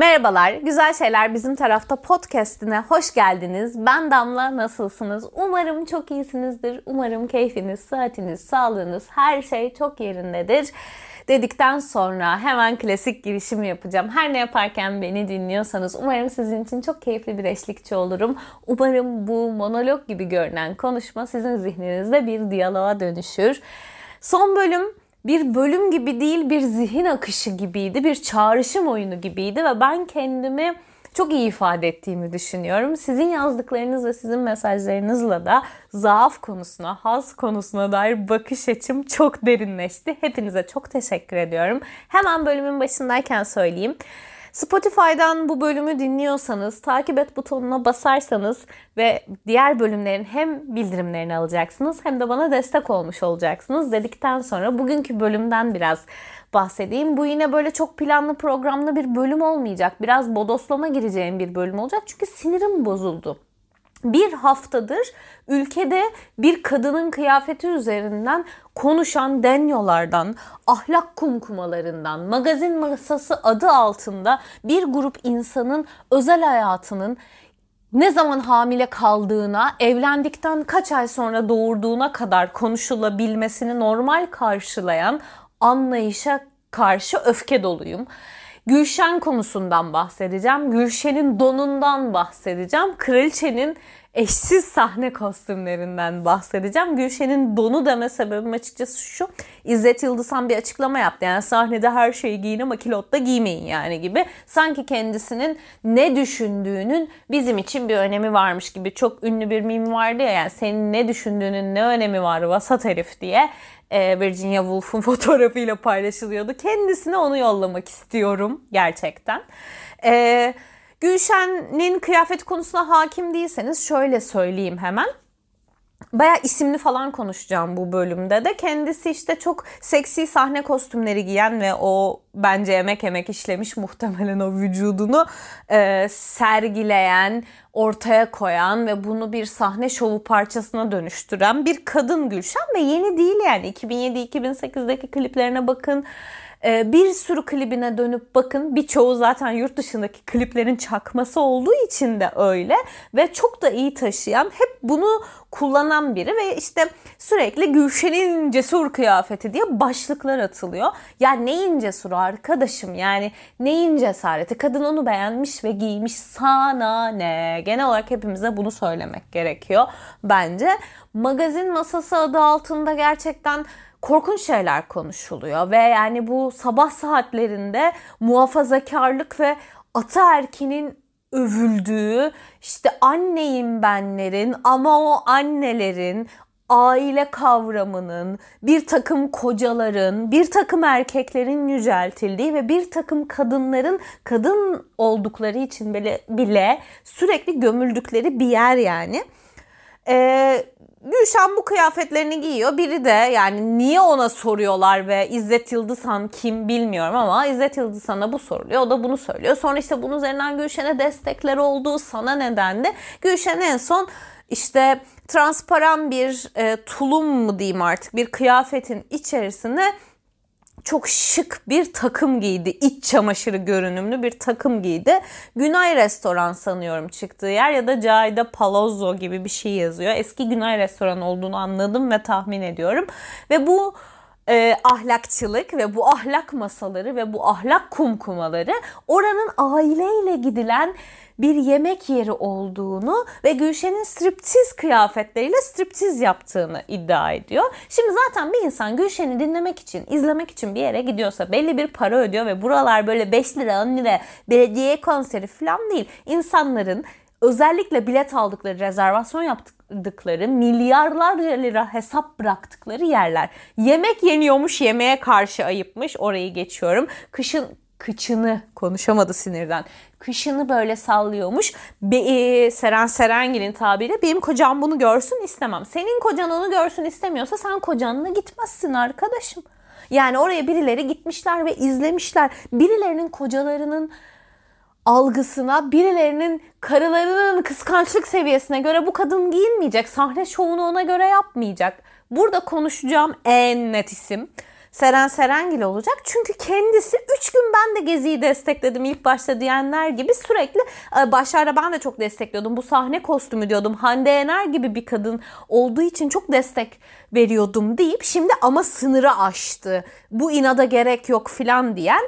Merhabalar, Güzel Şeyler Bizim Tarafta podcastine hoş geldiniz. Ben Damla, nasılsınız? Umarım çok iyisinizdir. Umarım keyfiniz, saatiniz, sağlığınız, her şey çok yerindedir. Dedikten sonra hemen klasik girişimi yapacağım. Her ne yaparken beni dinliyorsanız umarım sizin için çok keyifli bir eşlikçi olurum. Umarım bu monolog gibi görünen konuşma sizin zihninizde bir diyaloğa dönüşür. Son bölüm bir bölüm gibi değil bir zihin akışı gibiydi, bir çağrışım oyunu gibiydi ve ben kendimi çok iyi ifade ettiğimi düşünüyorum. Sizin yazdıklarınız ve sizin mesajlarınızla da zaaf konusuna, haz konusuna dair bakış açım çok derinleşti. Hepinize çok teşekkür ediyorum. Hemen bölümün başındayken söyleyeyim. Spotify'dan bu bölümü dinliyorsanız takip et butonuna basarsanız ve diğer bölümlerin hem bildirimlerini alacaksınız hem de bana destek olmuş olacaksınız dedikten sonra bugünkü bölümden biraz bahsedeyim. Bu yine böyle çok planlı programlı bir bölüm olmayacak. Biraz bodoslama gireceğim bir bölüm olacak. Çünkü sinirim bozuldu bir haftadır ülkede bir kadının kıyafeti üzerinden konuşan denyolardan, ahlak kumkumalarından, magazin masası adı altında bir grup insanın özel hayatının ne zaman hamile kaldığına, evlendikten kaç ay sonra doğurduğuna kadar konuşulabilmesini normal karşılayan anlayışa karşı öfke doluyum. Gülşen konusundan bahsedeceğim. Gülşen'in donundan bahsedeceğim. Kraliçenin eşsiz sahne kostümlerinden bahsedeceğim. Gülşen'in donu deme sebebim açıkçası şu. İzzet Yıldızhan bir açıklama yaptı. Yani sahnede her şeyi giyin ama kilotta giymeyin yani gibi. Sanki kendisinin ne düşündüğünün bizim için bir önemi varmış gibi. Çok ünlü bir mim vardı ya yani senin ne düşündüğünün ne önemi var vasat herif diye. E, Virginia Woolf'un fotoğrafıyla paylaşılıyordu. Kendisine onu yollamak istiyorum gerçekten. Eee Gülşen'in kıyafet konusuna hakim değilseniz şöyle söyleyeyim hemen. Baya isimli falan konuşacağım bu bölümde de. Kendisi işte çok seksi sahne kostümleri giyen ve o bence emek emek işlemiş muhtemelen o vücudunu e, sergileyen, ortaya koyan ve bunu bir sahne şovu parçasına dönüştüren bir kadın Gülşen ve yeni değil yani 2007-2008'deki kliplerine bakın. Ee, bir sürü klibine dönüp bakın. Birçoğu zaten yurt dışındaki kliplerin çakması olduğu için de öyle ve çok da iyi taşıyan, hep bunu kullanan biri ve işte sürekli Gülşen'in cesur kıyafeti diye başlıklar atılıyor. Ya neyin cesuru arkadaşım yani neyin cesareti? Kadın onu beğenmiş ve giymiş sana ne? Genel olarak hepimize bunu söylemek gerekiyor bence. Magazin masası adı altında gerçekten korkunç şeyler konuşuluyor ve yani bu sabah saatlerinde muhafazakarlık ve ataerkinin övüldüğü işte anneyim benlerin ama o annelerin aile kavramının, bir takım kocaların, bir takım erkeklerin yüceltildiği ve bir takım kadınların kadın oldukları için bile, bile sürekli gömüldükleri bir yer yani. Ee, Gülşen bu kıyafetlerini giyiyor. Biri de yani niye ona soruyorlar ve İzzet Yıldızhan kim bilmiyorum ama İzzet Yıldızhan'a bu soruluyor. O da bunu söylüyor. Sonra işte bunun üzerinden Gülşen'e destekler olduğu sana nedendi. Gülşen en son işte transparan bir e, tulum mu diyeyim artık bir kıyafetin içerisine çok şık bir takım giydi. İç çamaşırı görünümlü bir takım giydi. Günay Restoran sanıyorum çıktığı yer ya da Cahide Palazzo gibi bir şey yazıyor. Eski Günay Restoran olduğunu anladım ve tahmin ediyorum. Ve bu e, ahlakçılık ve bu ahlak masaları ve bu ahlak kumkumaları oranın aileyle gidilen bir yemek yeri olduğunu ve Gülşen'in striptiz kıyafetleriyle striptiz yaptığını iddia ediyor. Şimdi zaten bir insan Gülşen'i dinlemek için, izlemek için bir yere gidiyorsa belli bir para ödüyor ve buralar böyle 5 lira, 10 lira belediye konseri falan değil. İnsanların özellikle bilet aldıkları, rezervasyon yaptıkları, milyarlarca lira hesap bıraktıkları yerler. Yemek yeniyormuş, yemeğe karşı ayıpmış. Orayı geçiyorum. Kışın kıçını konuşamadı sinirden. Kışını böyle sallıyormuş. Be, e, Seren Serengil'in tabiriyle benim kocam bunu görsün istemem. Senin kocan onu görsün istemiyorsa sen kocanla gitmezsin arkadaşım. Yani oraya birileri gitmişler ve izlemişler. Birilerinin kocalarının algısına, birilerinin karılarının kıskançlık seviyesine göre bu kadın giyinmeyecek. Sahne şovunu ona göre yapmayacak. Burada konuşacağım en net isim Seren Serengil olacak. Çünkü kendisi 3 gün ben de Gezi'yi destekledim ilk başta diyenler gibi sürekli başlarda ben de çok destekliyordum. Bu sahne kostümü diyordum. Hande Yener gibi bir kadın olduğu için çok destek veriyordum deyip şimdi ama sınırı aştı. Bu inada gerek yok filan diyen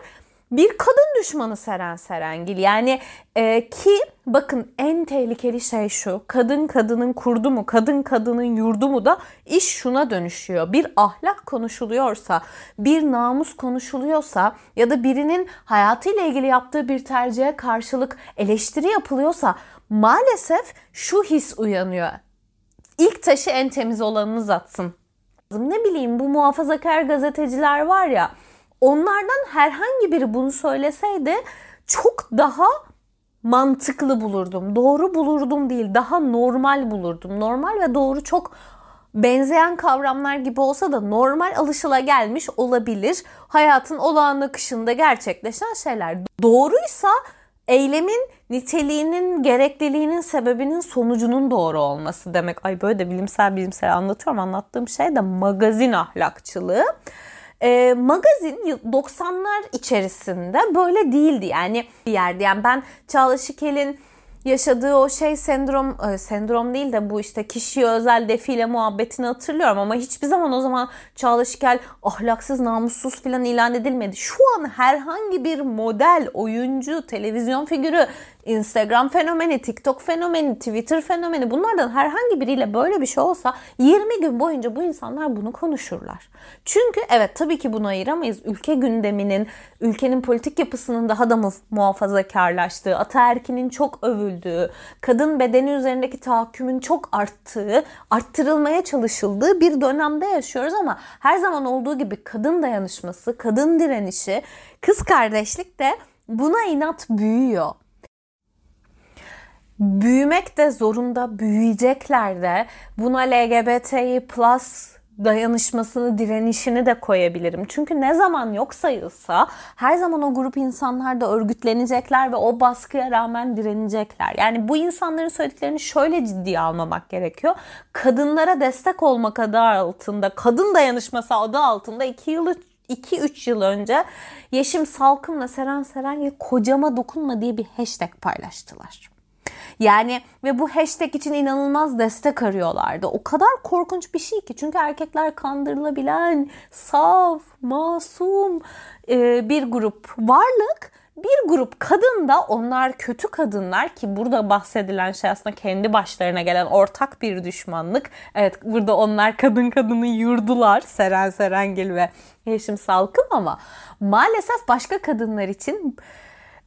bir kadın düşmanı Seren Serengil. Yani e, ki bakın en tehlikeli şey şu. Kadın kadının kurdu mu, kadın kadının yurdu mu da iş şuna dönüşüyor. Bir ahlak konuşuluyorsa, bir namus konuşuluyorsa ya da birinin hayatıyla ilgili yaptığı bir tercihe karşılık eleştiri yapılıyorsa maalesef şu his uyanıyor. İlk taşı en temiz olanınız atsın. Ne bileyim bu muhafazakar gazeteciler var ya onlardan herhangi biri bunu söyleseydi çok daha mantıklı bulurdum. Doğru bulurdum değil, daha normal bulurdum. Normal ve doğru çok benzeyen kavramlar gibi olsa da normal alışıla gelmiş olabilir. Hayatın olağan akışında gerçekleşen şeyler. Doğruysa eylemin niteliğinin, gerekliliğinin, sebebinin, sonucunun doğru olması demek. Ay böyle de bilimsel bilimsel anlatıyorum. Anlattığım şey de magazin ahlakçılığı e, magazin 90'lar içerisinde böyle değildi. Yani bir yerde yani ben Çağla Şikel'in yaşadığı o şey sendrom e, sendrom değil de bu işte kişiye özel defile muhabbetini hatırlıyorum ama hiçbir zaman o zaman Çağla Şikel ahlaksız, namussuz filan ilan edilmedi. Şu an herhangi bir model, oyuncu, televizyon figürü Instagram fenomeni, TikTok fenomeni, Twitter fenomeni bunlardan herhangi biriyle böyle bir şey olsa 20 gün boyunca bu insanlar bunu konuşurlar. Çünkü evet tabii ki bunu ayıramayız. Ülke gündeminin, ülkenin politik yapısının daha da muhafazakarlaştığı, ataerkinin çok övüldüğü, kadın bedeni üzerindeki tahakkümün çok arttığı, arttırılmaya çalışıldığı bir dönemde yaşıyoruz ama her zaman olduğu gibi kadın dayanışması, kadın direnişi, kız kardeşlik de buna inat büyüyor büyümek de zorunda, büyüyecekler de. Buna LGBTİ plus dayanışmasını, direnişini de koyabilirim. Çünkü ne zaman yok sayılsa her zaman o grup insanlar da örgütlenecekler ve o baskıya rağmen direnecekler. Yani bu insanların söylediklerini şöyle ciddiye almamak gerekiyor. Kadınlara destek olmak adı altında, kadın dayanışması adı altında 2 yılı 2-3 yıl önce Yeşim Salkım'la Seren Serengil kocama dokunma diye bir hashtag paylaştılar. Yani ve bu hashtag için inanılmaz destek arıyorlardı. O kadar korkunç bir şey ki. Çünkü erkekler kandırılabilen, saf, masum e, bir grup varlık. Bir grup kadın da onlar kötü kadınlar ki burada bahsedilen şey aslında kendi başlarına gelen ortak bir düşmanlık. Evet burada onlar kadın kadını yurdular Seren Serengil ve Yeşim Salkım ama maalesef başka kadınlar için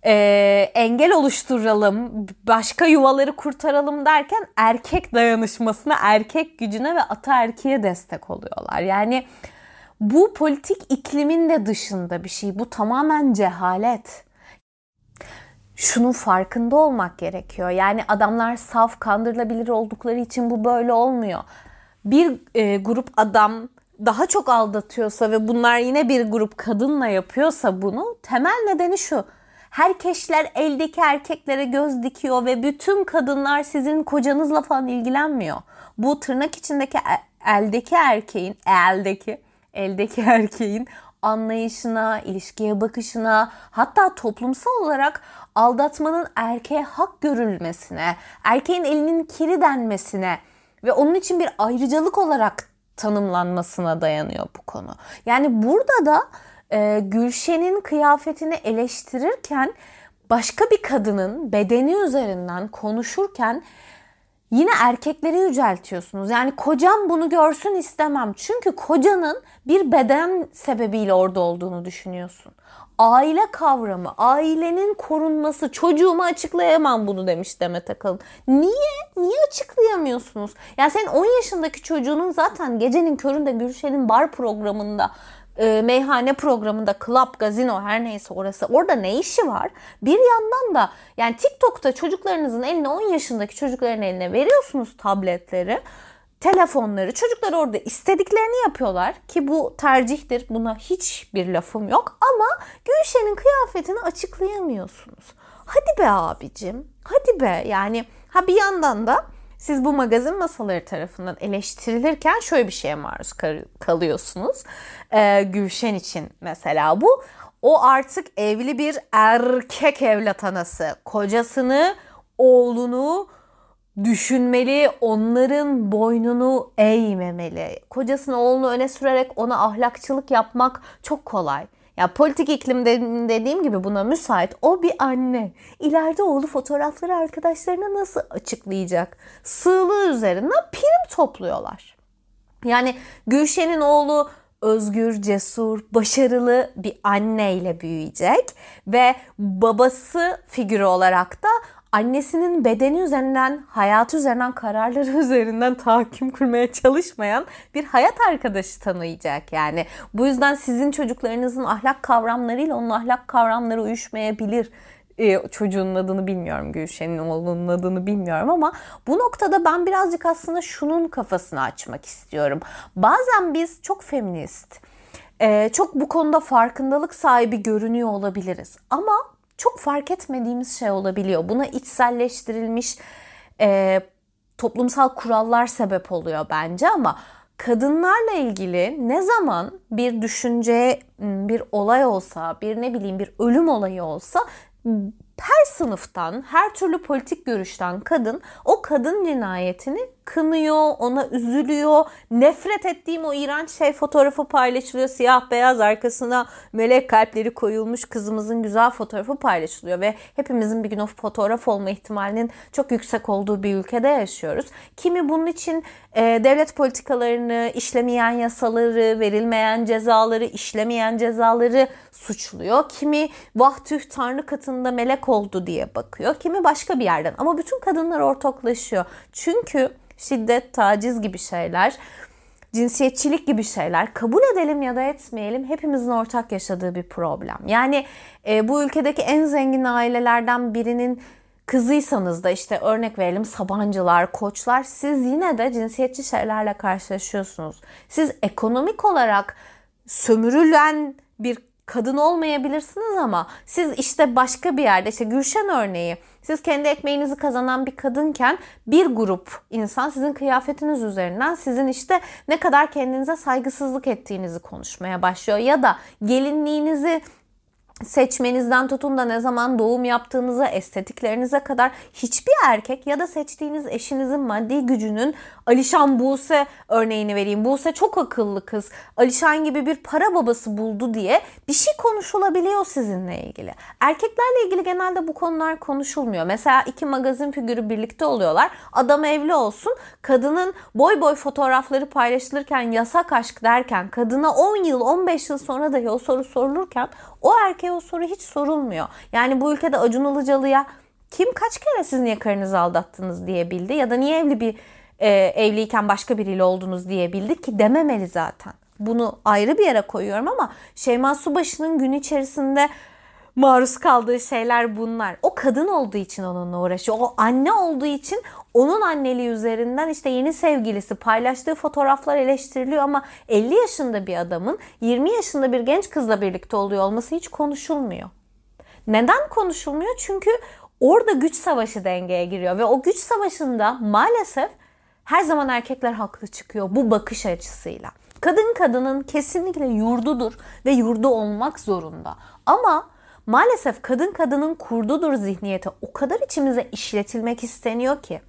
e, engel oluşturalım, başka yuvaları kurtaralım derken erkek dayanışmasına, erkek gücüne ve ataerkiye destek oluyorlar. Yani bu politik iklimin de dışında bir şey. Bu tamamen cehalet. Şunun farkında olmak gerekiyor. Yani adamlar saf, kandırılabilir oldukları için bu böyle olmuyor. Bir e, grup adam daha çok aldatıyorsa ve bunlar yine bir grup kadınla yapıyorsa bunu temel nedeni şu herkesler eldeki erkeklere göz dikiyor ve bütün kadınlar sizin kocanızla falan ilgilenmiyor. Bu tırnak içindeki e, eldeki erkeğin, eldeki, eldeki erkeğin anlayışına, ilişkiye bakışına, hatta toplumsal olarak aldatmanın erkeğe hak görülmesine, erkeğin elinin kiri denmesine ve onun için bir ayrıcalık olarak tanımlanmasına dayanıyor bu konu. Yani burada da e, Gülşen'in kıyafetini eleştirirken başka bir kadının bedeni üzerinden konuşurken yine erkekleri yüceltiyorsunuz. Yani kocam bunu görsün istemem. Çünkü kocanın bir beden sebebiyle orada olduğunu düşünüyorsun. Aile kavramı, ailenin korunması, çocuğuma açıklayamam bunu demiş Demet Akalın. Niye? Niye açıklayamıyorsunuz? Yani senin 10 yaşındaki çocuğunun zaten gecenin köründe Gülşen'in bar programında e, meyhane programında club, gazino her neyse orası. Orada ne işi var? Bir yandan da yani TikTok'ta çocuklarınızın eline 10 yaşındaki çocukların eline veriyorsunuz tabletleri telefonları. Çocuklar orada istediklerini yapıyorlar ki bu tercihtir. Buna hiçbir lafım yok. Ama Gülşen'in kıyafetini açıklayamıyorsunuz. Hadi be abicim hadi be. Yani ha bir yandan da siz bu magazin masaları tarafından eleştirilirken şöyle bir şeye maruz kalıyorsunuz. Ee, Gülşen için mesela bu. O artık evli bir erkek evlat anası. Kocasını, oğlunu düşünmeli, onların boynunu eğmemeli. Kocasını, oğlunu öne sürerek ona ahlakçılık yapmak çok kolay. Ya politik iklim dediğim gibi buna müsait. O bir anne. İleride oğlu fotoğrafları arkadaşlarına nasıl açıklayacak? Sığlığı üzerinden prim topluyorlar. Yani Gülşen'in oğlu özgür, cesur, başarılı bir anneyle büyüyecek ve babası figürü olarak da annesinin bedeni üzerinden, hayatı üzerinden, kararları üzerinden tahakküm kurmaya çalışmayan bir hayat arkadaşı tanıyacak yani. Bu yüzden sizin çocuklarınızın ahlak kavramlarıyla onun ahlak kavramları uyuşmayabilir. Ee, çocuğun adını bilmiyorum, Gülşen'in oğlunun adını bilmiyorum ama bu noktada ben birazcık aslında şunun kafasını açmak istiyorum. Bazen biz çok feminist, e, çok bu konuda farkındalık sahibi görünüyor olabiliriz. Ama çok fark etmediğimiz şey olabiliyor. Buna içselleştirilmiş e, toplumsal kurallar sebep oluyor bence ama kadınlarla ilgili ne zaman bir düşünce, bir olay olsa, bir ne bileyim bir ölüm olayı olsa her sınıftan, her türlü politik görüşten kadın o kadın cinayetini kınıyor, ona üzülüyor. Nefret ettiğim o iğrenç şey fotoğrafı paylaşılıyor. Siyah beyaz arkasına melek kalpleri koyulmuş kızımızın güzel fotoğrafı paylaşılıyor ve hepimizin bir gün o fotoğraf olma ihtimalinin çok yüksek olduğu bir ülkede yaşıyoruz. Kimi bunun için e, devlet politikalarını, işlemeyen yasaları, verilmeyen cezaları, işlemeyen cezaları suçluyor. Kimi vah tüh tanrı katında melek oldu diye bakıyor. Kimi başka bir yerden. Ama bütün kadınlar ortaklaşıyor. Çünkü şiddet, taciz gibi şeyler, cinsiyetçilik gibi şeyler kabul edelim ya da etmeyelim hepimizin ortak yaşadığı bir problem. Yani e, bu ülkedeki en zengin ailelerden birinin kızıysanız da işte örnek verelim Sabancılar, Koçlar siz yine de cinsiyetçi şeylerle karşılaşıyorsunuz. Siz ekonomik olarak sömürülen bir kadın olmayabilirsiniz ama siz işte başka bir yerde işte Gülşen örneği siz kendi ekmeğinizi kazanan bir kadınken bir grup insan sizin kıyafetiniz üzerinden sizin işte ne kadar kendinize saygısızlık ettiğinizi konuşmaya başlıyor ya da gelinliğinizi seçmenizden tutun da ne zaman doğum yaptığınıza, estetiklerinize kadar hiçbir erkek ya da seçtiğiniz eşinizin maddi gücünün Alişan Buse örneğini vereyim. Buse çok akıllı kız. Alişan gibi bir para babası buldu diye bir şey konuşulabiliyor sizinle ilgili. Erkeklerle ilgili genelde bu konular konuşulmuyor. Mesela iki magazin figürü birlikte oluyorlar. Adam evli olsun. Kadının boy boy fotoğrafları paylaşılırken yasak aşk derken kadına 10 yıl 15 yıl sonra dahi o soru sorulurken o erkeğe o soru hiç sorulmuyor. Yani bu ülkede Acun Ilıcalı'ya kim kaç kere siz niye karınızı aldattınız diyebildi ya da niye evli bir e, evliyken başka biriyle oldunuz diyebildi ki dememeli zaten. Bunu ayrı bir yere koyuyorum ama Şeyma Subaşı'nın gün içerisinde maruz kaldığı şeyler bunlar. O kadın olduğu için onunla uğraşıyor. O anne olduğu için onun anneliği üzerinden işte yeni sevgilisi paylaştığı fotoğraflar eleştiriliyor ama 50 yaşında bir adamın 20 yaşında bir genç kızla birlikte oluyor olması hiç konuşulmuyor. Neden konuşulmuyor? Çünkü orada güç savaşı dengeye giriyor ve o güç savaşında maalesef her zaman erkekler haklı çıkıyor bu bakış açısıyla. Kadın kadının kesinlikle yurdudur ve yurdu olmak zorunda. Ama maalesef kadın kadının kurdudur zihniyeti o kadar içimize işletilmek isteniyor ki.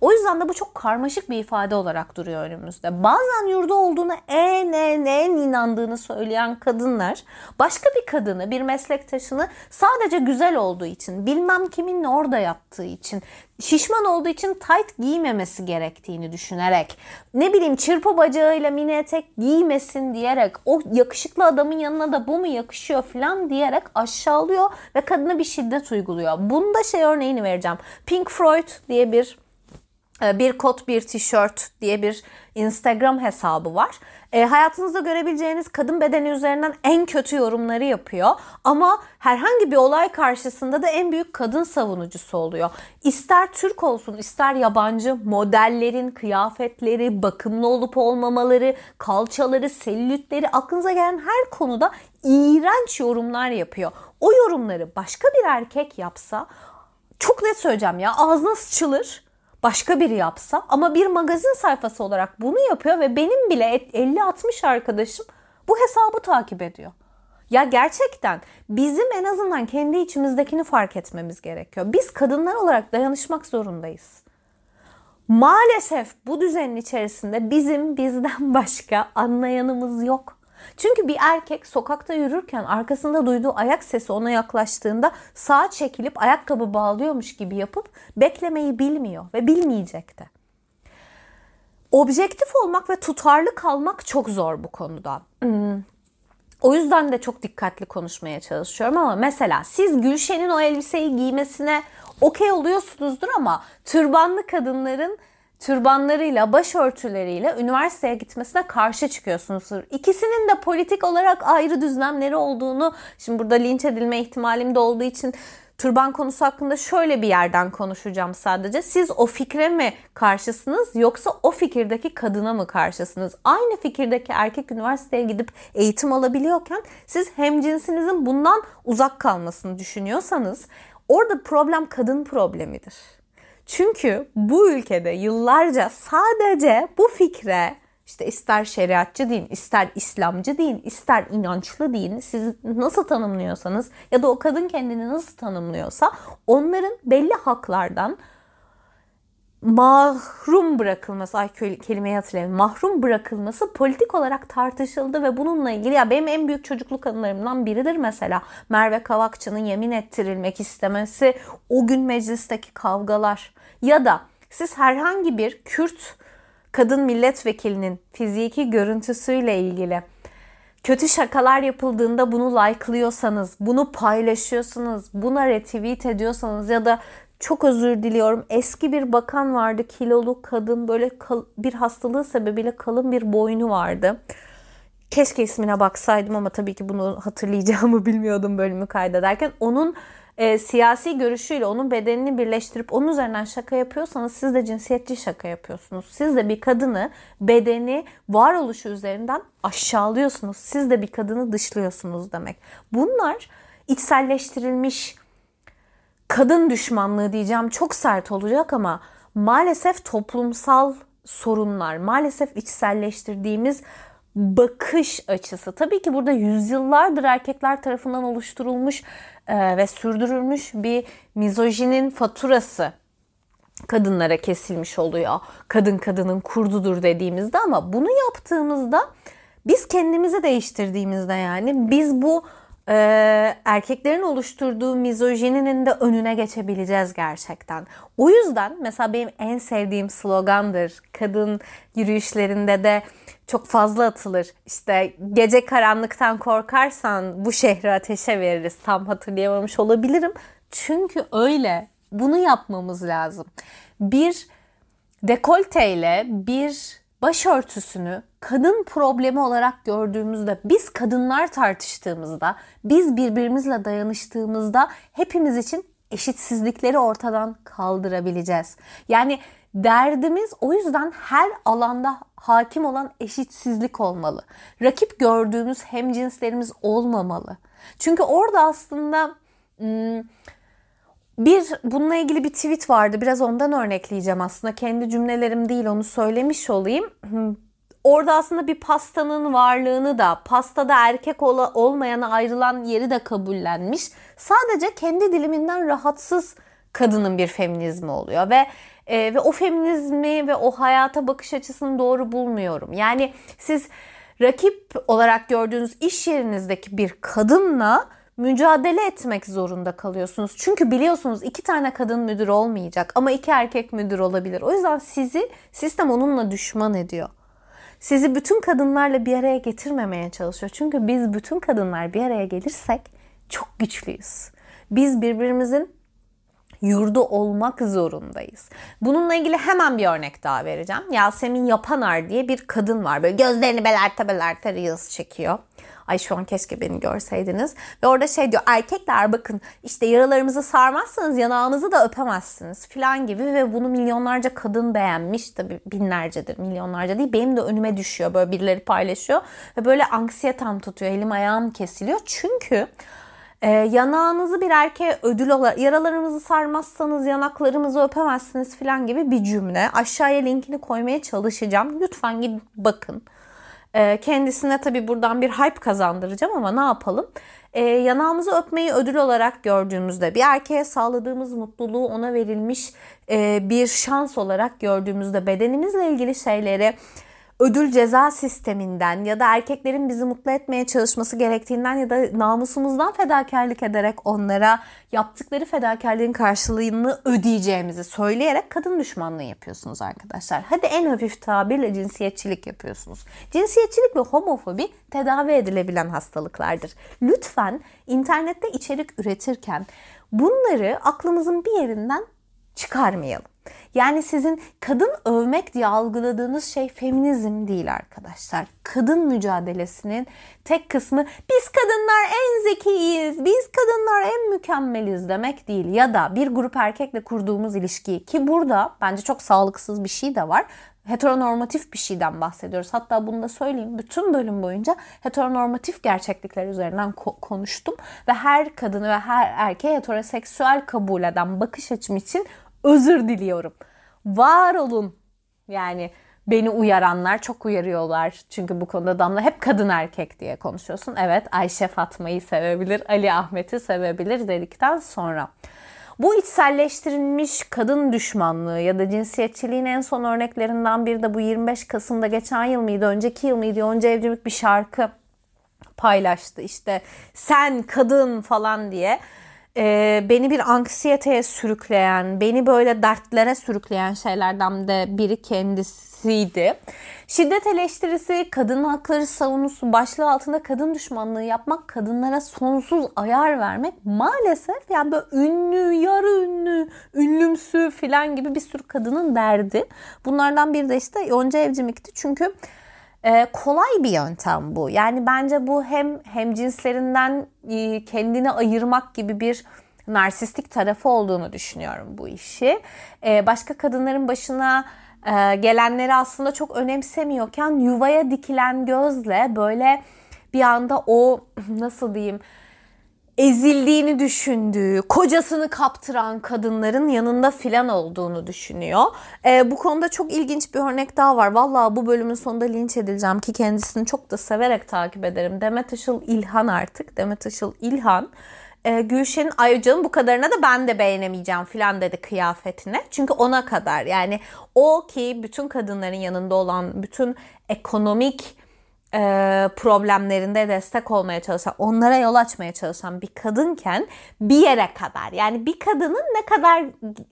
O yüzden de bu çok karmaşık bir ifade olarak duruyor önümüzde. Bazen yurdu olduğuna en en en inandığını söyleyen kadınlar başka bir kadını, bir meslektaşını sadece güzel olduğu için, bilmem kimin orada yaptığı için, şişman olduğu için tight giymemesi gerektiğini düşünerek, ne bileyim çırpı bacağıyla mini etek giymesin diyerek, o yakışıklı adamın yanına da bu mu yakışıyor falan diyerek aşağılıyor ve kadına bir şiddet uyguluyor. Bunda şey örneğini vereceğim. Pink Floyd diye bir bir kot bir tişört diye bir Instagram hesabı var. E, hayatınızda görebileceğiniz kadın bedeni üzerinden en kötü yorumları yapıyor. Ama herhangi bir olay karşısında da en büyük kadın savunucusu oluyor. İster Türk olsun ister yabancı modellerin kıyafetleri, bakımlı olup olmamaları, kalçaları, sellütleri aklınıza gelen her konuda iğrenç yorumlar yapıyor. O yorumları başka bir erkek yapsa çok net söyleyeceğim ya ağzına sıçılır başka biri yapsa ama bir magazin sayfası olarak bunu yapıyor ve benim bile 50-60 arkadaşım bu hesabı takip ediyor. Ya gerçekten bizim en azından kendi içimizdekini fark etmemiz gerekiyor. Biz kadınlar olarak dayanışmak zorundayız. Maalesef bu düzenin içerisinde bizim bizden başka anlayanımız yok. Çünkü bir erkek sokakta yürürken arkasında duyduğu ayak sesi ona yaklaştığında sağa çekilip ayakkabı bağlıyormuş gibi yapıp beklemeyi bilmiyor ve bilmeyecek de. Objektif olmak ve tutarlı kalmak çok zor bu konuda. Hmm. O yüzden de çok dikkatli konuşmaya çalışıyorum ama mesela siz Gülşen'in o elbiseyi giymesine okey oluyorsunuzdur ama türbanlı kadınların türbanlarıyla, başörtüleriyle üniversiteye gitmesine karşı çıkıyorsunuzdur. İkisinin de politik olarak ayrı düzlemleri olduğunu, şimdi burada linç edilme ihtimalim de olduğu için türban konusu hakkında şöyle bir yerden konuşacağım sadece. Siz o fikre mi karşısınız yoksa o fikirdeki kadına mı karşısınız? Aynı fikirdeki erkek üniversiteye gidip eğitim alabiliyorken siz hemcinsinizin bundan uzak kalmasını düşünüyorsanız orada problem kadın problemidir. Çünkü bu ülkede yıllarca sadece bu fikre işte ister şeriatçı deyin, ister İslamcı deyin, ister inançlı deyin. Siz nasıl tanımlıyorsanız ya da o kadın kendini nasıl tanımlıyorsa onların belli haklardan mahrum bırakılması, ay kelimeyi hatırlayayım, mahrum bırakılması politik olarak tartışıldı ve bununla ilgili ya benim en büyük çocukluk anılarımdan biridir mesela. Merve Kavakçı'nın yemin ettirilmek istemesi, o gün meclisteki kavgalar. Ya da siz herhangi bir Kürt kadın milletvekilinin fiziki görüntüsüyle ilgili kötü şakalar yapıldığında bunu like'lıyorsanız, bunu paylaşıyorsunuz, buna retweet ediyorsanız ya da çok özür diliyorum. Eski bir bakan vardı. Kilolu kadın böyle bir hastalığı sebebiyle kalın bir boynu vardı. Keşke ismine baksaydım ama tabii ki bunu hatırlayacağımı bilmiyordum bölümü kaydederken. Onun e, siyasi görüşüyle onun bedenini birleştirip onun üzerinden şaka yapıyorsanız siz de cinsiyetçi şaka yapıyorsunuz. Siz de bir kadını bedeni varoluşu üzerinden aşağılıyorsunuz. Siz de bir kadını dışlıyorsunuz demek. Bunlar içselleştirilmiş kadın düşmanlığı diyeceğim çok sert olacak ama maalesef toplumsal sorunlar, maalesef içselleştirdiğimiz bakış açısı. Tabii ki burada yüzyıllardır erkekler tarafından oluşturulmuş e, ve sürdürülmüş bir mizojinin faturası kadınlara kesilmiş oluyor. Kadın kadının kurdudur dediğimizde ama bunu yaptığımızda biz kendimizi değiştirdiğimizde yani biz bu e, erkeklerin oluşturduğu mizojininin de önüne geçebileceğiz gerçekten. O yüzden mesela benim en sevdiğim slogandır. Kadın yürüyüşlerinde de çok fazla atılır. İşte gece karanlıktan korkarsan bu şehri ateşe veririz. Tam hatırlayamamış olabilirim. Çünkü öyle. Bunu yapmamız lazım. Bir dekolteyle bir başörtüsünü kadın problemi olarak gördüğümüzde, biz kadınlar tartıştığımızda, biz birbirimizle dayanıştığımızda hepimiz için eşitsizlikleri ortadan kaldırabileceğiz. Yani derdimiz o yüzden her alanda hakim olan eşitsizlik olmalı. Rakip gördüğümüz hemcinslerimiz olmamalı. Çünkü orada aslında hmm, bir bununla ilgili bir tweet vardı. Biraz ondan örnekleyeceğim aslında. Kendi cümlelerim değil onu söylemiş olayım. Orada aslında bir pastanın varlığını da pastada erkek ol olmayana ayrılan yeri de kabullenmiş. Sadece kendi diliminden rahatsız kadının bir feminizmi oluyor ve e, ve o feminizmi ve o hayata bakış açısını doğru bulmuyorum. Yani siz rakip olarak gördüğünüz iş yerinizdeki bir kadınla mücadele etmek zorunda kalıyorsunuz. Çünkü biliyorsunuz iki tane kadın müdür olmayacak ama iki erkek müdür olabilir. O yüzden sizi sistem onunla düşman ediyor. Sizi bütün kadınlarla bir araya getirmemeye çalışıyor. Çünkü biz bütün kadınlar bir araya gelirsek çok güçlüyüz. Biz birbirimizin yurdu olmak zorundayız. Bununla ilgili hemen bir örnek daha vereceğim. Yasemin Yapanar diye bir kadın var. Böyle gözlerini belerte belerte Reels çekiyor. Ay şu an keşke beni görseydiniz. Ve orada şey diyor erkekler bakın işte yaralarımızı sarmazsanız yanağınızı da öpemezsiniz filan gibi ve bunu milyonlarca kadın beğenmiş. Tabii binlercedir milyonlarca değil. Benim de önüme düşüyor böyle birileri paylaşıyor ve böyle anksiyetem tutuyor elim ayağım kesiliyor. Çünkü Ee, yanağınızı bir erkeğe ödül olarak yaralarımızı sarmazsanız yanaklarımızı öpemezsiniz falan gibi bir cümle. Aşağıya linkini koymaya çalışacağım. Lütfen gidin bakın. Ee, kendisine tabii buradan bir hype kazandıracağım ama ne yapalım? Ee, yanağımızı öpmeyi ödül olarak gördüğümüzde bir erkeğe sağladığımız mutluluğu ona verilmiş e, bir şans olarak gördüğümüzde bedenimizle ilgili şeyleri ödül ceza sisteminden ya da erkeklerin bizi mutlu etmeye çalışması gerektiğinden ya da namusumuzdan fedakarlık ederek onlara yaptıkları fedakarlığın karşılığını ödeyeceğimizi söyleyerek kadın düşmanlığı yapıyorsunuz arkadaşlar. Hadi en hafif tabirle cinsiyetçilik yapıyorsunuz. Cinsiyetçilik ve homofobi tedavi edilebilen hastalıklardır. Lütfen internette içerik üretirken bunları aklımızın bir yerinden çıkarmayalım. Yani sizin kadın övmek diye algıladığınız şey feminizm değil arkadaşlar. Kadın mücadelesinin tek kısmı biz kadınlar en zekiyiz, biz kadınlar en mükemmeliz demek değil. Ya da bir grup erkekle kurduğumuz ilişkiyi ki burada bence çok sağlıksız bir şey de var heteronormatif bir şeyden bahsediyoruz. Hatta bunu da söyleyeyim. Bütün bölüm boyunca heteronormatif gerçeklikler üzerinden ko- konuştum. Ve her kadını ve her erkeği heteroseksüel kabul eden bakış açım için özür diliyorum. Var olun. Yani beni uyaranlar çok uyarıyorlar. Çünkü bu konuda Damla hep kadın erkek diye konuşuyorsun. Evet Ayşe Fatma'yı sevebilir, Ali Ahmet'i sevebilir dedikten sonra. Bu içselleştirilmiş kadın düşmanlığı ya da cinsiyetçiliğin en son örneklerinden biri de bu 25 Kasım'da geçen yıl mıydı, önceki yıl mıydı? Yonca Evcimik bir şarkı paylaştı. İşte sen kadın falan diye e, beni bir anksiyeteye sürükleyen, beni böyle dertlere sürükleyen şeylerden de biri kendisiydi. Şiddet eleştirisi, kadın hakları savunusu başlığı altında kadın düşmanlığı yapmak, kadınlara sonsuz ayar vermek maalesef yani böyle ünlü, yarı ünlü, ünlümsü falan gibi bir sürü kadının derdi. Bunlardan biri de işte Yonca Evcimik'ti çünkü ee, kolay bir yöntem bu. Yani bence bu hem hem cinslerinden e, kendini ayırmak gibi bir narsistik tarafı olduğunu düşünüyorum bu işi. Ee, başka kadınların başına e, gelenleri aslında çok önemsemiyorken yuvaya dikilen gözle böyle bir anda o nasıl diyeyim ezildiğini düşündüğü, kocasını kaptıran kadınların yanında filan olduğunu düşünüyor. E, bu konuda çok ilginç bir örnek daha var. Vallahi bu bölümün sonunda linç edileceğim ki kendisini çok da severek takip ederim. Demet Işıl İlhan artık. Demet Işıl İlhan. E, Gülşen'in ay bu kadarına da ben de beğenemeyeceğim filan dedi kıyafetine. Çünkü ona kadar yani o ki bütün kadınların yanında olan bütün ekonomik e, problemlerinde destek olmaya çalışan, onlara yol açmaya çalışan bir kadınken bir yere kadar yani bir kadının ne kadar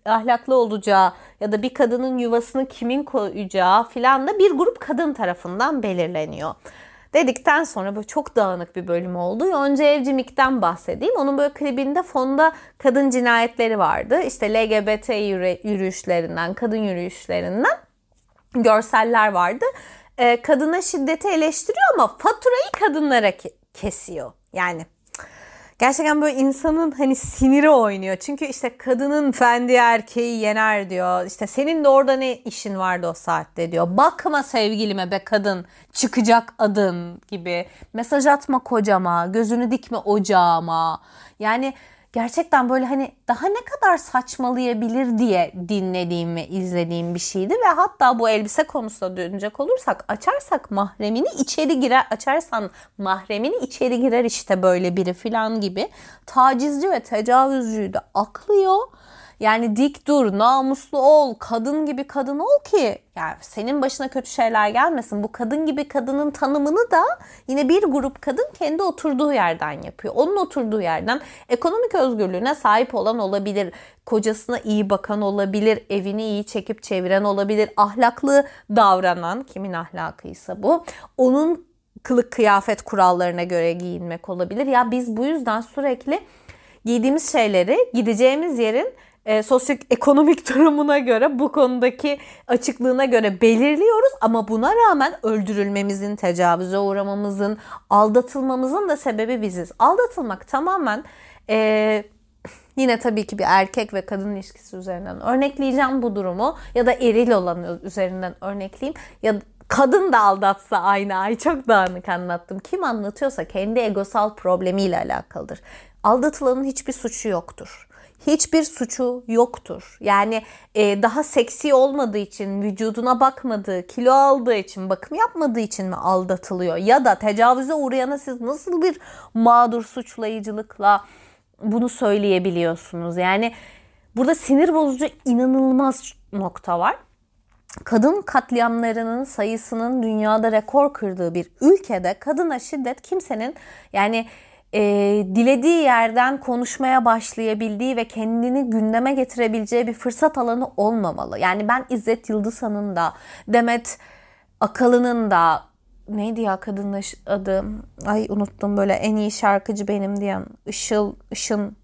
ahlaklı olacağı ya da bir kadının yuvasını kimin koyacağı filan da bir grup kadın tarafından belirleniyor. Dedikten sonra böyle çok dağınık bir bölüm oldu. Yonca Evcimik'ten bahsedeyim. Onun böyle klibinde fonda kadın cinayetleri vardı. İşte LGBT yürüyüşlerinden, kadın yürüyüşlerinden görseller vardı e, kadına şiddeti eleştiriyor ama faturayı kadınlara kesiyor. Yani gerçekten böyle insanın hani siniri oynuyor. Çünkü işte kadının fendi erkeği yener diyor. İşte senin de orada ne işin vardı o saatte diyor. Bakma sevgilime be kadın çıkacak adın gibi. Mesaj atma kocama, gözünü dikme ocağıma. Yani gerçekten böyle hani daha ne kadar saçmalayabilir diye dinlediğim ve izlediğim bir şeydi ve hatta bu elbise konusuna dönecek olursak açarsak mahremini içeri girer açarsan mahremini içeri girer işte böyle biri filan gibi tacizci ve tecavüzcüyü de aklıyor yani dik dur, namuslu ol, kadın gibi kadın ol ki yani senin başına kötü şeyler gelmesin. Bu kadın gibi kadının tanımını da yine bir grup kadın kendi oturduğu yerden yapıyor. Onun oturduğu yerden ekonomik özgürlüğüne sahip olan olabilir. Kocasına iyi bakan olabilir, evini iyi çekip çeviren olabilir, ahlaklı davranan kimin ahlakıysa bu. Onun kılık kıyafet kurallarına göre giyinmek olabilir. Ya biz bu yüzden sürekli giydiğimiz şeyleri gideceğimiz yerin e, sosyoekonomik durumuna göre bu konudaki açıklığına göre belirliyoruz ama buna rağmen öldürülmemizin, tecavüze uğramamızın, aldatılmamızın da sebebi biziz. Aldatılmak tamamen e, yine tabii ki bir erkek ve kadın ilişkisi üzerinden örnekleyeceğim bu durumu ya da eril olan üzerinden örnekleyeyim ya kadın da aldatsa aynı ay çok dağınık anlattım. Kim anlatıyorsa kendi egosal problemiyle alakalıdır. aldatılanın hiçbir suçu yoktur hiçbir suçu yoktur. Yani e, daha seksi olmadığı için, vücuduna bakmadığı, kilo aldığı için, bakım yapmadığı için mi aldatılıyor? Ya da tecavüze uğrayana siz nasıl bir mağdur suçlayıcılıkla bunu söyleyebiliyorsunuz? Yani burada sinir bozucu inanılmaz nokta var. Kadın katliamlarının sayısının dünyada rekor kırdığı bir ülkede kadına şiddet kimsenin yani e, dilediği yerden konuşmaya başlayabildiği ve kendini gündeme getirebileceği bir fırsat alanı olmamalı. Yani ben İzzet Yıldızhan'ın da Demet Akalın'ın da neydi ya kadının adı? Ay unuttum böyle en iyi şarkıcı benim diyen Işıl Işın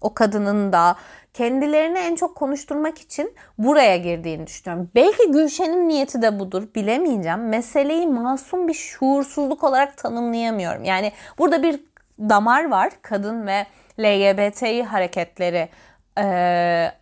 o kadının da kendilerini en çok konuşturmak için buraya girdiğini düşünüyorum. Belki Gülşen'in niyeti de budur bilemeyeceğim. Meseleyi masum bir şuursuzluk olarak tanımlayamıyorum. Yani burada bir damar var. Kadın ve LGBTİ hareketleri e,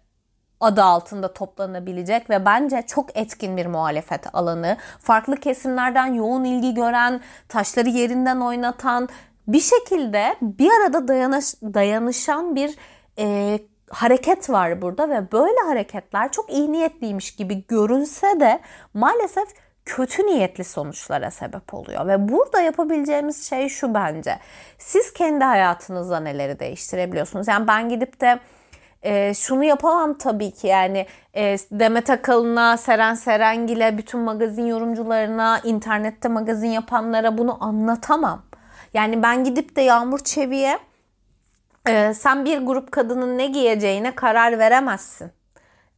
adı altında toplanabilecek ve bence çok etkin bir muhalefet alanı. Farklı kesimlerden yoğun ilgi gören, taşları yerinden oynatan, bir şekilde bir arada dayanış, dayanışan bir e, hareket var burada ve böyle hareketler çok iyi niyetliymiş gibi görünse de maalesef kötü niyetli sonuçlara sebep oluyor. Ve burada yapabileceğimiz şey şu bence. Siz kendi hayatınızda neleri değiştirebiliyorsunuz? Yani ben gidip de e, şunu yapamam tabii ki yani e, Demet Akalın'a, Seren Serengil'e, bütün magazin yorumcularına, internette magazin yapanlara bunu anlatamam. Yani ben gidip de Yağmur Çevi'ye e, sen bir grup kadının ne giyeceğine karar veremezsin.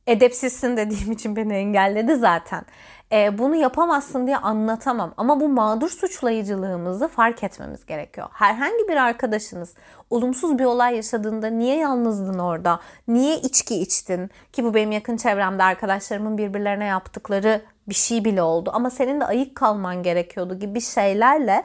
Edepsizsin dediğim için beni engelledi zaten e, bunu yapamazsın diye anlatamam. Ama bu mağdur suçlayıcılığımızı fark etmemiz gerekiyor. Herhangi bir arkadaşınız olumsuz bir olay yaşadığında niye yalnızdın orada? Niye içki içtin? Ki bu benim yakın çevremde arkadaşlarımın birbirlerine yaptıkları bir şey bile oldu. Ama senin de ayık kalman gerekiyordu gibi şeylerle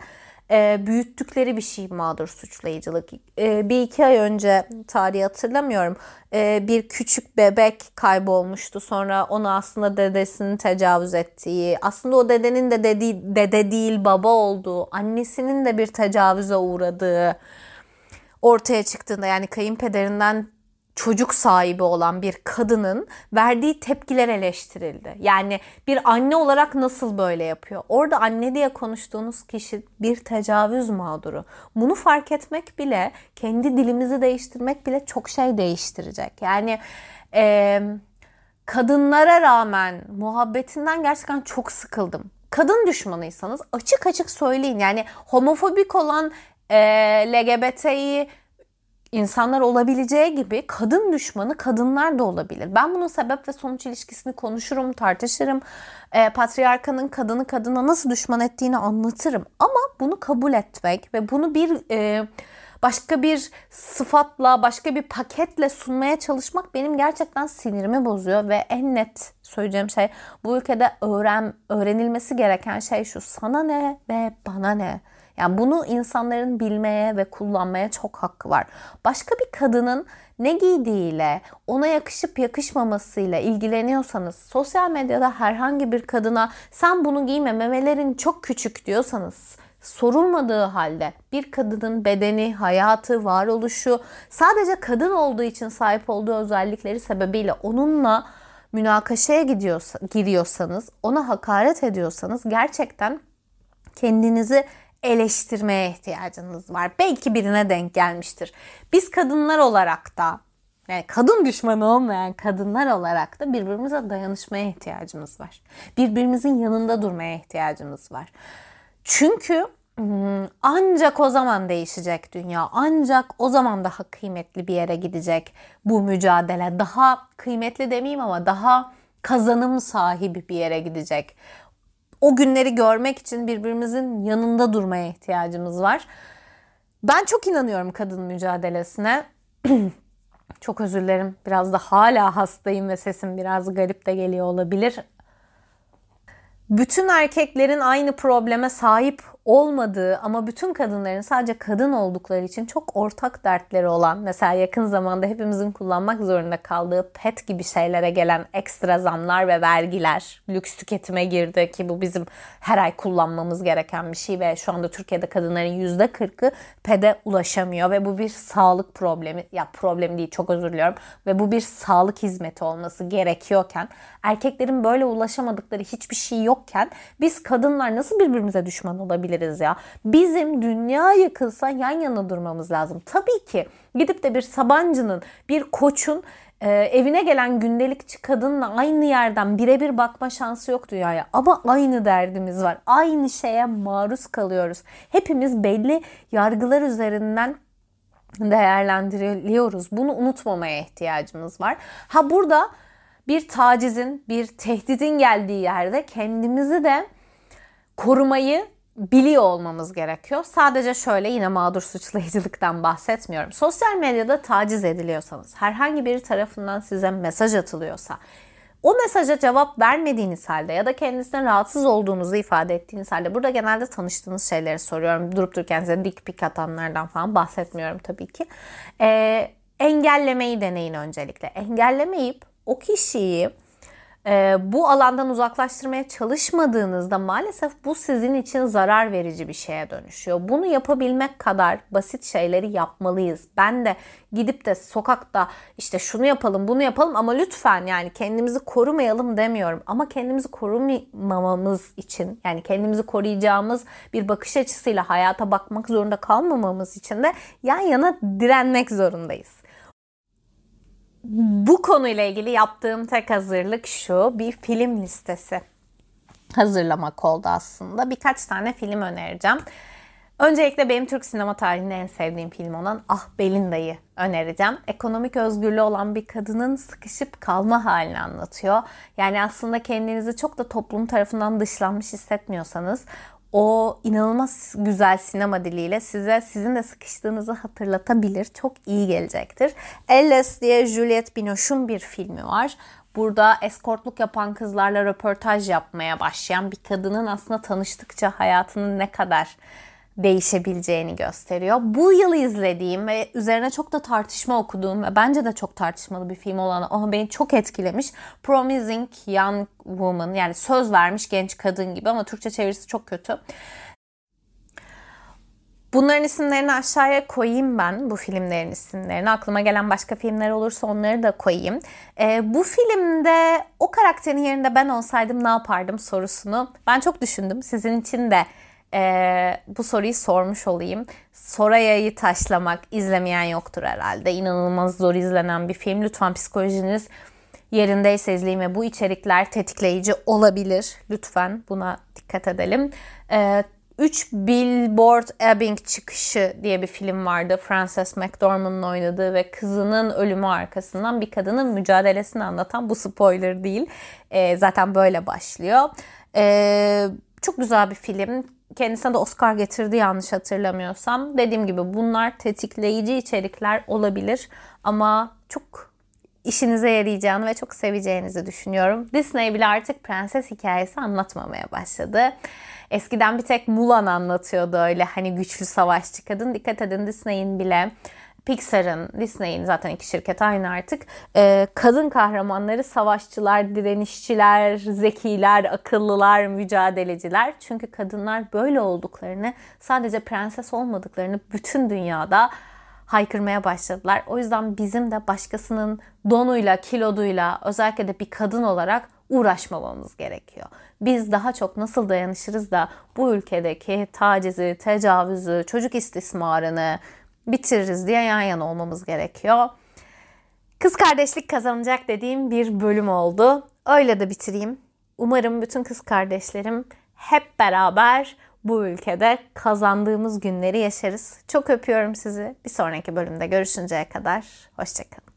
e, büyüttükleri bir şey mağdur suçlayıcılık. E, bir iki ay önce tarihi hatırlamıyorum. E, bir küçük bebek kaybolmuştu. Sonra onu aslında dedesinin tecavüz ettiği, aslında o dedenin de dedi, dede değil baba olduğu, annesinin de bir tecavüze uğradığı ortaya çıktığında yani kayınpederinden çocuk sahibi olan bir kadının verdiği tepkiler eleştirildi. Yani bir anne olarak nasıl böyle yapıyor? Orada anne diye konuştuğunuz kişi bir tecavüz mağduru. Bunu fark etmek bile, kendi dilimizi değiştirmek bile çok şey değiştirecek. Yani e, kadınlara rağmen muhabbetinden gerçekten çok sıkıldım. Kadın düşmanıysanız açık açık söyleyin. Yani homofobik olan e, LGBT'yi insanlar olabileceği gibi kadın düşmanı kadınlar da olabilir. Ben bunun sebep ve sonuç ilişkisini konuşurum, tartışırım. E, patriarkanın kadını kadına nasıl düşman ettiğini anlatırım. Ama bunu kabul etmek ve bunu bir e, başka bir sıfatla, başka bir paketle sunmaya çalışmak benim gerçekten sinirimi bozuyor ve en net söyleyeceğim şey bu ülkede öğren öğrenilmesi gereken şey şu. Sana ne ve bana ne? Yani bunu insanların bilmeye ve kullanmaya çok hakkı var. Başka bir kadının ne giydiğiyle, ona yakışıp yakışmamasıyla ilgileniyorsanız, sosyal medyada herhangi bir kadına sen bunu giyme memelerin çok küçük diyorsanız, sorulmadığı halde bir kadının bedeni, hayatı, varoluşu sadece kadın olduğu için sahip olduğu özellikleri sebebiyle onunla münakaşaya gidiyorsa, giriyorsanız, ona hakaret ediyorsanız gerçekten kendinizi eleştirmeye ihtiyacınız var. Belki birine denk gelmiştir. Biz kadınlar olarak da yani kadın düşmanı olmayan kadınlar olarak da birbirimize dayanışmaya ihtiyacımız var. Birbirimizin yanında durmaya ihtiyacımız var. Çünkü hmm, ancak o zaman değişecek dünya. Ancak o zaman daha kıymetli bir yere gidecek bu mücadele. Daha kıymetli demeyeyim ama daha kazanım sahibi bir yere gidecek o günleri görmek için birbirimizin yanında durmaya ihtiyacımız var. Ben çok inanıyorum kadın mücadelesine. çok özür dilerim. Biraz da hala hastayım ve sesim biraz garip de geliyor olabilir. Bütün erkeklerin aynı probleme sahip olmadığı ama bütün kadınların sadece kadın oldukları için çok ortak dertleri olan mesela yakın zamanda hepimizin kullanmak zorunda kaldığı pet gibi şeylere gelen ekstra zamlar ve vergiler lüks tüketime girdi ki bu bizim her ay kullanmamız gereken bir şey ve şu anda Türkiye'de kadınların %40'ı pede ulaşamıyor ve bu bir sağlık problemi ya problem değil çok özür diliyorum ve bu bir sağlık hizmeti olması gerekiyorken erkeklerin böyle ulaşamadıkları hiçbir şey yokken biz kadınlar nasıl birbirimize düşman olabiliriz ya? Bizim dünya yıkılsa yan yana durmamız lazım. Tabii ki gidip de bir Sabancı'nın, bir koçun e, evine gelen gündelikçi kadınla aynı yerden birebir bakma şansı yok dünyaya. Ama aynı derdimiz var. Aynı şeye maruz kalıyoruz. Hepimiz belli yargılar üzerinden değerlendiriliyoruz. Bunu unutmamaya ihtiyacımız var. Ha burada bir tacizin, bir tehdidin geldiği yerde kendimizi de korumayı biliyor olmamız gerekiyor. Sadece şöyle yine mağdur suçlayıcılıktan bahsetmiyorum. Sosyal medyada taciz ediliyorsanız, herhangi biri tarafından size mesaj atılıyorsa, o mesaja cevap vermediğiniz halde ya da kendisinden rahatsız olduğunuzu ifade ettiğiniz halde burada genelde tanıştığınız şeyleri soruyorum. Durup dururken size dik pik atanlardan falan bahsetmiyorum tabii ki. Ee, engellemeyi deneyin öncelikle. Engellemeyip o kişiyi bu alandan uzaklaştırmaya çalışmadığınızda maalesef bu sizin için zarar verici bir şeye dönüşüyor. Bunu yapabilmek kadar basit şeyleri yapmalıyız. Ben de gidip de sokakta işte şunu yapalım bunu yapalım ama lütfen yani kendimizi korumayalım demiyorum. Ama kendimizi korumamamız için yani kendimizi koruyacağımız bir bakış açısıyla hayata bakmak zorunda kalmamamız için de yan yana direnmek zorundayız. Bu konuyla ilgili yaptığım tek hazırlık şu. Bir film listesi hazırlamak oldu aslında. Birkaç tane film önereceğim. Öncelikle benim Türk sinema tarihinde en sevdiğim film olan Ah Belinda'yı önereceğim. Ekonomik özgürlüğü olan bir kadının sıkışıp kalma halini anlatıyor. Yani aslında kendinizi çok da toplum tarafından dışlanmış hissetmiyorsanız o inanılmaz güzel sinema diliyle size sizin de sıkıştığınızı hatırlatabilir. Çok iyi gelecektir. Elles diye Juliette Binoche'un bir filmi var. Burada eskortluk yapan kızlarla röportaj yapmaya başlayan bir kadının aslında tanıştıkça hayatının ne kadar değişebileceğini gösteriyor. Bu yıl izlediğim ve üzerine çok da tartışma okuduğum ve bence de çok tartışmalı bir film olan ama beni çok etkilemiş. Promising Young Woman yani söz vermiş genç kadın gibi ama Türkçe çevirisi çok kötü. Bunların isimlerini aşağıya koyayım ben bu filmlerin isimlerini. Aklıma gelen başka filmler olursa onları da koyayım. Ee, bu filmde o karakterin yerinde ben olsaydım ne yapardım sorusunu ben çok düşündüm. Sizin için de e, bu soruyu sormuş olayım. Soraya'yı taşlamak izlemeyen yoktur herhalde. İnanılmaz zor izlenen bir film. Lütfen psikolojiniz yerindeyse izleyin ve bu içerikler tetikleyici olabilir. Lütfen buna dikkat edelim. E, 3 Billboard Ebbing çıkışı diye bir film vardı. Frances McDormand'ın oynadığı ve kızının ölümü arkasından bir kadının mücadelesini anlatan bu spoiler değil. E, zaten böyle başlıyor. E, çok güzel bir film kendisine de Oscar getirdi yanlış hatırlamıyorsam. Dediğim gibi bunlar tetikleyici içerikler olabilir ama çok işinize yarayacağını ve çok seveceğinizi düşünüyorum. Disney bile artık prenses hikayesi anlatmamaya başladı. Eskiden bir tek Mulan anlatıyordu öyle hani güçlü savaşçı kadın. Dikkat edin Disney'in bile Pixar'ın, Disney'in zaten iki şirket aynı artık. E, kadın kahramanları savaşçılar, direnişçiler, zekiler, akıllılar, mücadeleciler. Çünkü kadınlar böyle olduklarını, sadece prenses olmadıklarını bütün dünyada haykırmaya başladılar. O yüzden bizim de başkasının donuyla, kiloduyla özellikle de bir kadın olarak uğraşmamamız gerekiyor. Biz daha çok nasıl dayanışırız da bu ülkedeki tacizi, tecavüzü, çocuk istismarını, bitiririz diye yan yana olmamız gerekiyor. Kız kardeşlik kazanacak dediğim bir bölüm oldu. Öyle de bitireyim. Umarım bütün kız kardeşlerim hep beraber bu ülkede kazandığımız günleri yaşarız. Çok öpüyorum sizi. Bir sonraki bölümde görüşünceye kadar hoşçakalın.